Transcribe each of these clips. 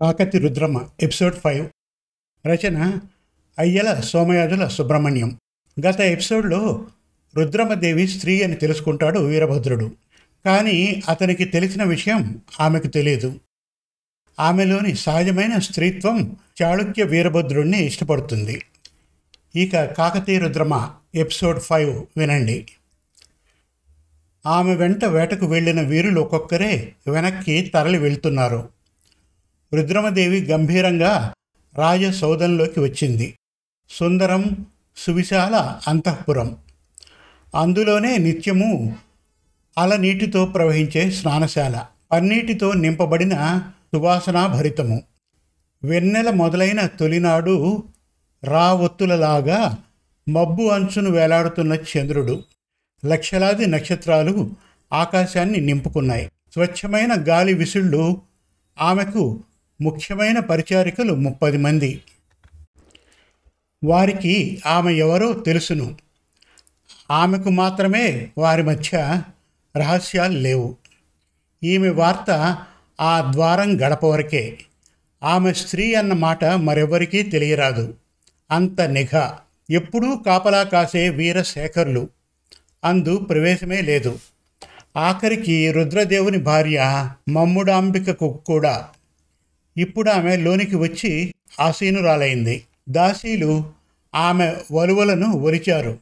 Kakati Rudrama episode five రచన అయ్యల సోమయాజుల సుబ్రహ్మణ్యం. గత ఎపిసోడ్లో రుద్రమదేవి స్త్రీ అని తెలుసుకుంటాడు వీరభద్రుడు. కానీ అతనికి తెలిసిన విషయం ఆమెకు తెలియదు. ఆమెలోని సహజమైన స్త్రీత్వం చాళుక్య వీరభద్రుడిని ఇష్టపడుతుంది. ఇక కాకతీ రుద్రమ ఎపిసోడ్ ఫైవ్ వినండి. ఆమె వెంట వేటకు వెళ్ళిన వీరులు ఒక్కొక్కరే వెనక్కి తరలి వెళ్తున్నారు. రుద్రమదేవి గంభీరంగా రాజసౌధంలోకి వచ్చింది. సుందరం సువిశాల అంతఃపురం. అందులోనే నిత్యము అలనీటితో ప్రవహించే స్నానశాల. పన్నీటితో నింపబడిన సువాసనాభరితము. వెన్నెల మొదలైన తొలినాడు రా ఒత్తులలాగా మబ్బు అంచును వేలాడుతున్న చంద్రుడు. లక్షలాది నక్షత్రాలు ఆకాశాన్ని నింపుకున్నాయి. స్వచ్ఛమైన గాలి విసుళ్ళు ఆమెకు ముఖ్యమైన పరిచారికలు ముప్పది మంది. వారికి ఆమె ఎవరో తెలుసును. ఆమెకు మాత్రమే వారి మధ్య రహస్యాలు లేవు. ఈమె వార్త ఆ ద్వారం గడప వరకే. ఆమె స్త్రీ అన్న మాట మరెవరికీ తెలియరాదు. అంత నిఘా. ఎప్పుడూ కాపలా కాసే వీరశేఖరులు అందు ప్రవేశమే లేదు. ఆఖరికి రుద్రదేవుని భార్య మమ్ముడాంబికకు కూడా ఇప్పుడు ఆమె లోనికి వచ్చి ఆసీనురాలైంది. దాసీలు ఆమె వలువలను ఒలిచారు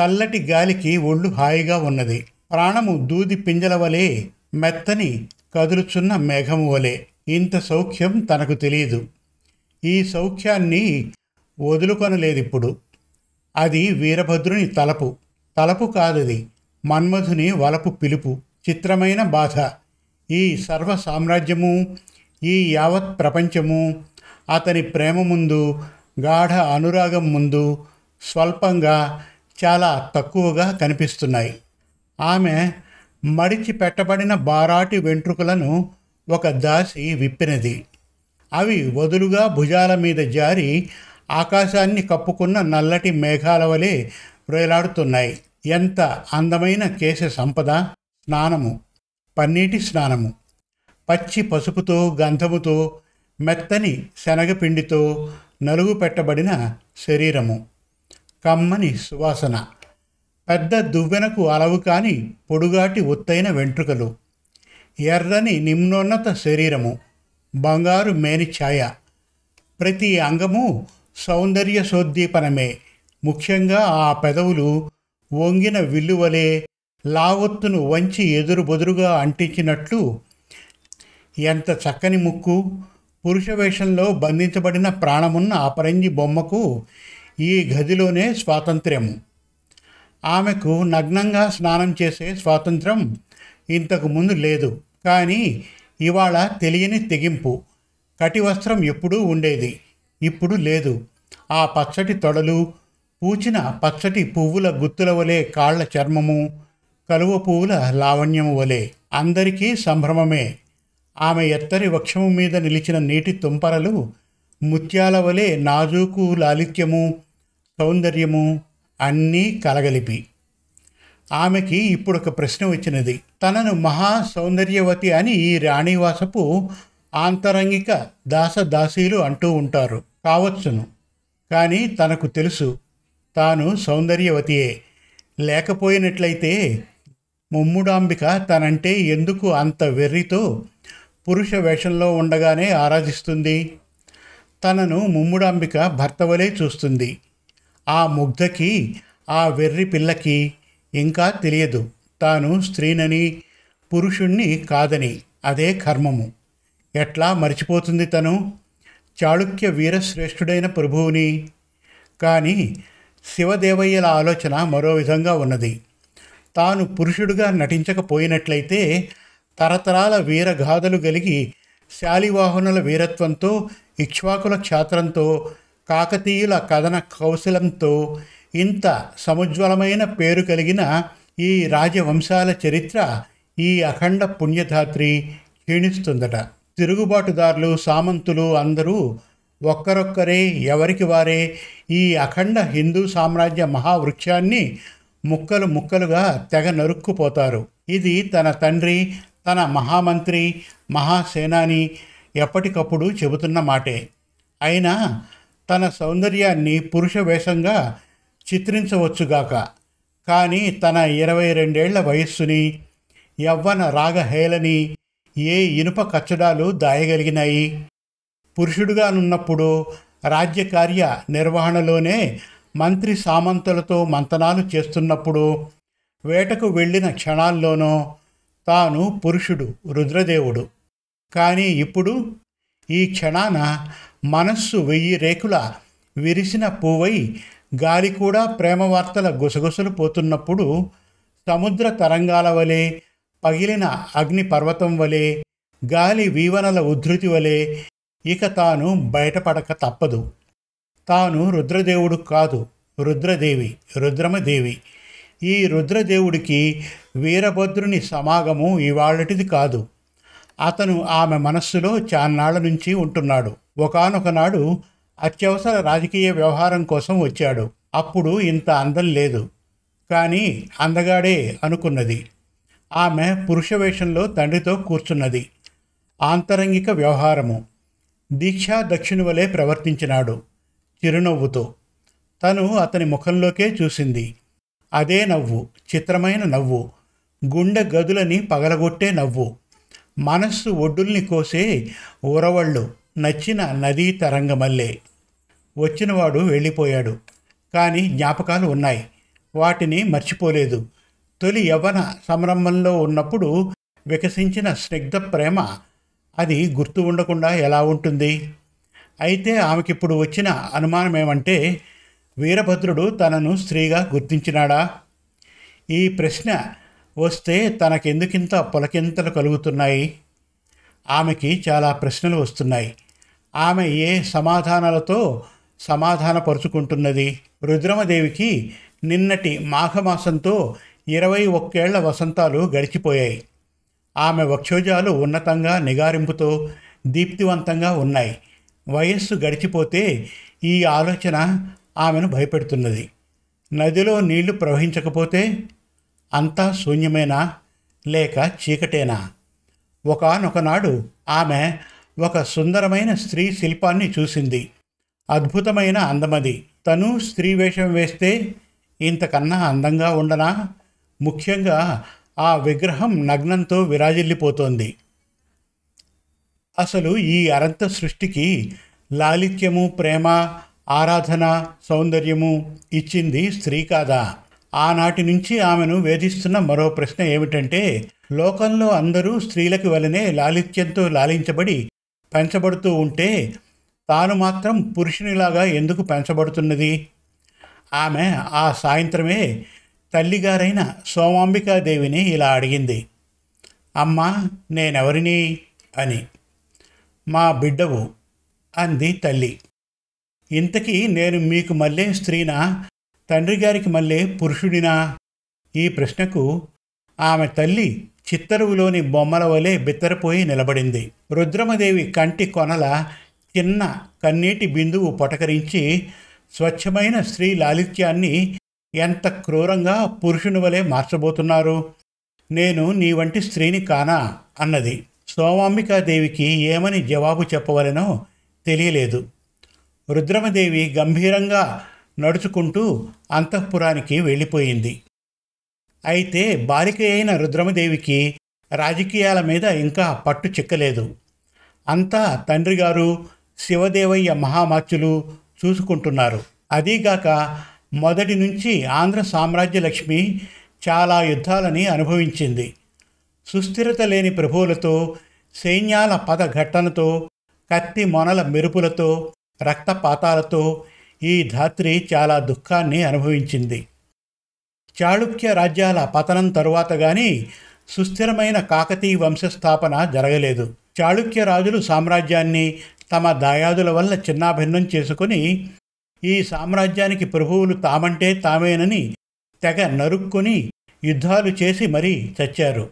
చల్లటి గాలికి ఒళ్ళు హాయిగా ఉన్నది. ప్రాణము దూది పింజల వలె మెత్తని కదులుచున్న మేఘము వలె. ఇంత సౌఖ్యం తనకు తెలియదు. ఈ సౌఖ్యాన్ని వదులుకొనలేదిప్పుడు. అది వీరభద్రుని తలపు. తలపు కాదది. మన్మధుని వలపు పిలుపు. చిత్రమైన బాధ. ఈ సర్వ సామ్రాజ్యము ఈ యావత్ ప్రపంచము అతని ప్రేమ ముందు గాఢ అనురాగం ముందు స్వల్పంగా చాలా తక్కువగా కనిపిస్తున్నాయి. ఆమె మడిచి పెట్టబడిన బారాటి వెంట్రుకలను ఒక దాసి విప్పినది. అవి వదులుగా భుజాల మీద జారి ఆకాశాన్ని కప్పుకున్న నల్లటి మేఘాల వలె వేలాడుతున్నాయి. ఎంత అందమైన కేశ సంపద స్నానము. పన్నీటి స్నానము. పచ్చి పసుపుతో గంధముతో మెత్తని శనగపిండితో నలుగు పెట్టబడిన శరీరము. కమ్మని సువాసన. పెద్ద దువ్వెనకు అలవు కాని పొడుగాటి ఒత్తైన వెంట్రుకలు. ఎర్రని నిమ్నోన్నత శరీరము. బంగారు మేని ఛాయ. ప్రతి అంగము సౌందర్య సోద్దీపనమే ముఖ్యంగా ఆ పెదవులు వంగిన విల్లువలే లావొత్తును వంచి ఎదురుబొదురుగా అంటించినట్లు ఎంత చక్కని ముక్కు పురుష వేషంలో బంధించబడిన ప్రాణమున్న అపరంజి బొమ్మకు ఈ గదిలోనే స్వాతంత్ర్యము ఆమెకు నగ్నంగా స్నానం చేసే స్వాతంత్రం ఇంతకు ముందు లేదు. కానీ ఇవాళ తెలియని తెగింపు. కటి వస్త్రం ఎప్పుడూ ఉండేది. ఇప్పుడు లేదు. ఆ పచ్చటి తొడలు పూచిన పచ్చటి పువ్వుల గుత్తుల వలె కాళ్ళ చర్మము కలువ పువ్వుల లావణ్యము వలె అందరికీ సంభ్రమమే. ఆమె ఎత్తరి వక్షము మీద నిలిచిన నీటి తుంపరలు ముత్యాల వలె నాజూకు లాలిత్యము సౌందర్యము అన్నీ కలగలిపి. ఆమెకి ఇప్పుడు ఒక ప్రశ్న వచ్చినది. తనను మహా సౌందర్యవతి అని ఈ రాణివాసపు ఆంతరంగిక దాసదాసీలు అంటూ ఉంటారు. కావచ్చును. కానీ తనకు తెలుసు తాను సౌందర్యవతియే. లేకపోయినట్లయితే ముమ్ముడాంబిక తనంటే ఎందుకు అంత వెర్రితో పురుష వేషంలో ఉండగానే ఆరాధిస్తుంది. తనను ముమ్ముడాంబిక భర్త వలె చూస్తుంది. ఆ ముగ్ధకి ఆ వెర్రి పిల్లకి ఇంకా తెలియదు. తాను స్త్రీనని పురుషుణ్ణి కాదని అదే కర్మము. ఎట్లా మర్చిపోతుంది తను? చాళుక్య వీరశ్రేష్ఠుడైన ప్రభువుని. కానీ శివదేవయ్యల ఆలోచన మరో విధంగా ఉన్నది. తాను పురుషుడుగా నటించకపోయినట్లయితే తరతరాల వీరగాథలు కలిగి శాలివాహనుల వీరత్వంతో ఇక్ష్వాకుల క్షాత్రంతో కాకతీయుల కథన కౌశలంతో ఇంత సముజ్వలమైన పేరు కలిగిన ఈ రాజవంశాల చరిత్ర ఈ అఖండ పుణ్యధాత్రి క్షీణిస్తుందట. తిరుగుబాటుదారులు సామంతులు అందరూ ఒక్కరొక్కరే ఎవరికి వారే ఈ అఖండ హిందూ సామ్రాజ్య మహావృక్షాన్ని ముక్కలు ముక్కలుగా తెగ నరుక్కుపోతారు. ఇది తన తండ్రి తన మహామంత్రి మహాసేనాని ఎప్పటికప్పుడు చెబుతున్న మాటే. అయినా తన సౌందర్యాన్ని పురుష వేషంగా చిత్రించవచ్చుగాక కానీ తన ఇరవై రెండేళ్ళ వయస్సుని యవ్వన రాగహేళని ఏ ఇనుప కచ్చడాలు దాయగలిగినాయి? పురుషుడుగానున్నప్పుడు రాజ్యకార్య నిర్వహణలోనే మంత్రి సామంతులతో మంతనాలు చేస్తున్నప్పుడు వేటకు వెళ్ళిన క్షణాల్లోనో తాను పురుషుడు రుద్రదేవుడు. కానీ ఇప్పుడు ఈ క్షణాన మనస్సు వెయ్యి రేకుల విరిసిన పువ్వై గాలి కూడా ప్రేమవార్తల గుసగుసలు పోతున్నప్పుడు సముద్ర తరంగాల వలె పగిలిన అగ్ని పర్వతం వలె గాలి వీవనల ఉద్ధృతి వలె ఇక తాను బయటపడక తప్పదు. తాను రుద్రదేవుడు కాదు రుద్రదేవి రుద్రమదేవి. ఈ రుద్రదేవుడికి వీరభద్రుని సమాగము ఇవాళటిది కాదు. అతను ఆమె మనస్సులో చాన్నాళ్ళ నుంచి ఉంటున్నాడు. ఒకనొకనాడు అత్యవసర రాజకీయ వ్యవహారం కోసం వచ్చాడు. అప్పుడు ఇంత అందం లేదు. కానీ అందగాడే అనుకున్నది. ఆమె పురుష వేషంలో తండ్రితో కూర్చున్నది. ఆంతరంగిక వ్యవహారము. దీక్షా దక్షిణ వలె ప్రవర్తించినాడు. చిరునవ్వుతో. తను అతని ముఖంలోకే చూసింది. అదే నవ్వు చిత్రమైన నవ్వు. గుండె గదులని పగలగొట్టే నవ్వు. మనస్సు ఒడ్డుల్ని కోసే ఉరవళ్ళు నచ్చిన నదీ తరంగమల్లే. వచ్చినవాడు వెళ్ళిపోయాడు. కానీ జ్ఞాపకాలు ఉన్నాయి. వాటిని మర్చిపోలేదు. తొలి యవ్వన సంరంభంలో ఉన్నప్పుడు వికసించిన స్నిగ్ధ ప్రేమ. అది గుర్తు ఉండకుండా ఎలా ఉంటుంది? అయితే ఆమెకిప్పుడు వచ్చిన అనుమానం ఏమంటే వీరభద్రుడు తనను స్త్రీగా గుర్తించినాడా? ఈ ప్రశ్న వస్తే తనకెందుకింత పులకింతలు కలుగుతున్నాయి? ఆమెకి చాలా ప్రశ్నలు వస్తున్నాయి. ఆమె ఏ సమాధానాలతో సమాధానపరుచుకుంటున్నది? రుద్రమదేవికి నిన్నటి మాఘమాసంతో ఇరవై ఒక్కేళ్ళ వసంతాలు గడిచిపోయాయి. ఆమె వక్షోజాలు ఉన్నతంగా నిగారింపుతో దీప్తివంతంగా ఉన్నాయి. వయస్సు గడిచిపోతే ఈ ఆలోచన ఆమెను భయపెడుతున్నది. నదిలో నీళ్ళు ప్రవహించకపోతే అంతా శూన్యమేనా? లేక చీకటేనా? ఒకనొకనాడు ఆమె ఒక సుందరమైన స్త్రీ శిల్పాన్ని చూసింది. అద్భుతమైన అందమది. తను స్త్రీ వేషం వేస్తే ఇంతకన్నా అందంగా ఉండనా? ముఖ్యంగా ఆ విగ్రహం నగ్నంతో విరాజిల్లిపోతోంది. అసలు ఈ అరంత సృష్టికి లాలిత్యము ప్రేమ ఆరాధన సౌందర్యము ఇచ్చింది స్త్రీ కాదా? ఆనాటి నుంచి ఆమెను వేధిస్తున్న మరో ప్రశ్న ఏమిటంటే లోకంలో అందరూ స్త్రీలకి వలనే లాలిత్యంతో లాలించబడి పెంచబడుతూ ఉంటే తాను మాత్రం పురుషునిలాగా ఎందుకు పెంచబడుతున్నది? ఆమె ఆ సాయంత్రమే తల్లిగారైన సోమాంబికాదేవిని ఇలా అడిగింది. అమ్మా నేనెవరిని? అని. మా బిడ్డవు అంది తల్లి. ఇంతకీ నేను మీకు మళ్ళీ స్త్రీనా? తండ్రి గారికి మళ్ళీ పురుషుడినా? ఈ ప్రశ్నకు ఆమె తల్లి చిత్తరువులోని బొమ్మల వలె బిత్తరపోయి నిలబడింది. రుద్రమదేవి కంటి కొనల చిన్న కన్నీటి బిందువు పొటకరించి స్వచ్ఛమైన స్త్రీ లాలిత్యాన్ని ఎంత క్రూరంగా పురుషుని వలె మార్చబోతున్నారు? నేను నీ వంటి స్త్రీని కానా? అన్నది. సోమాంబికాదేవికి ఏమని జవాబు చెప్పవలనో తెలియలేదు. రుద్రమదేవి గంభీరంగా నడుచుకుంటూ అంతఃపురానికి వెళ్ళిపోయింది. అయితే బాలిక అయిన రుద్రమదేవికి రాజకీయాల మీద ఇంకా పట్టు చిక్కలేదు. అంతా తండ్రిగారు శివదేవయ్య మహామాత్యులు చూసుకుంటున్నారు. అదీగాక మొదటి నుంచి ఆంధ్ర సామ్రాజ్య లక్ష్మి చాలా యుద్ధాలని అనుభవించింది. సుస్థిరత లేని ప్రభువులతో సైన్యాల పద ఘట్టనతో కత్తి మొనల మెరుపులతో రక్తపాతాలతో ఈ ధాత్రి చాలా దుఃఖాన్ని అనుభవించింది. చాళుక్య రాజ్యాల పతనం తరువాత గాని సుస్థిరమైన కాకతీయ వంశస్థాపన జరగలేదు. చాళుక్య రాజులు సామ్రాజ్యాన్ని తమ దాయాదుల వల్ల చిన్నాభిన్నం చేసుకుని ఈ సామ్రాజ్యానికి ప్రభువులు తామంటే తామేనని తెగ నరుక్కొని యుద్ధాలు చేసి మరీ చచ్చారు.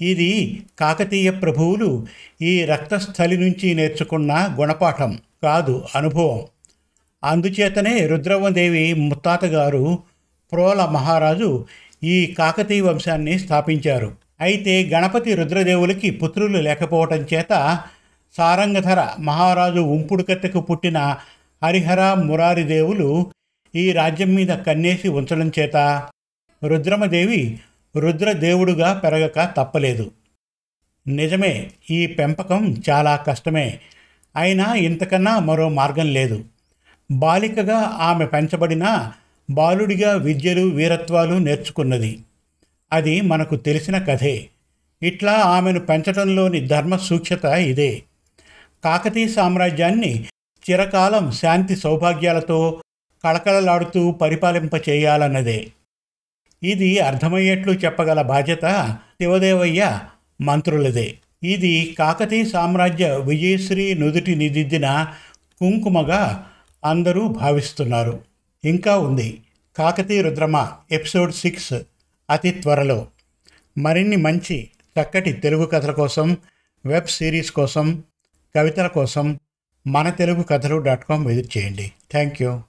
ఇది కాకతీయ ప్రభువులు ఈ రక్తస్థలి నుంచి నేర్చుకున్న గుణపాఠం. కాదు అనుభవం. అందుచేతనే రుద్రవదేవి ముత్తాతగారు ప్రోల మహారాజు ఈ కాకతీయ వంశాన్ని స్థాపించారు. అయితే గణపతి రుద్రదేవులకి పుత్రులు లేకపోవటం చేత సారంగధర మహారాజు ఉంపుడుకత్తెకు పుట్టిన హరిహర మురారిదేవులు ఈ రాజ్యం మీద కన్నేసి ఉంచడం చేత రుద్రమదేవి రుద్రదేవుడుగా పెరగక తప్పలేదు. నిజమే ఈ పెంపకం చాలా కష్టమే. అయినా ఇంతకన్నా మరో మార్గం లేదు. బాలికగా ఆమె పెంచబడిన బాలుడిగా విద్యలు వీరత్వాలు నేర్చుకున్నది. అది మనకు తెలిసిన కథే. ఇట్లా ఆమెను పెంచడంలోని ధర్మ సూక్ష్మత ఇదే. కాకతీయ సామ్రాజ్యాన్ని చిరకాలం శాంతి సౌభాగ్యాలతో కళకళలాడుతూ పరిపాలింప చేయాలన్నదే. ఇది అర్థమయ్యేట్లు చెప్పగల బాధ్యత శివదేవయ్య మంత్రులదే. ఇది కాకతీయ సామ్రాజ్య విజయశ్రీ నుదుటి నిదిద్దిన కుంకుమగా అందరూ భావిస్తున్నారు. ఇంకా ఉంది కాకతీయ రుద్రమ ఎపిసోడ్ సిక్స్ అతి త్వరలో. మరిన్ని మంచి చక్కటి తెలుగు కథల కోసం వెబ్ సిరీస్ కోసం కవితల కోసం మన తెలుగు కథలు డాట్ కామ్ విజిట్ చేయండి. Thank you.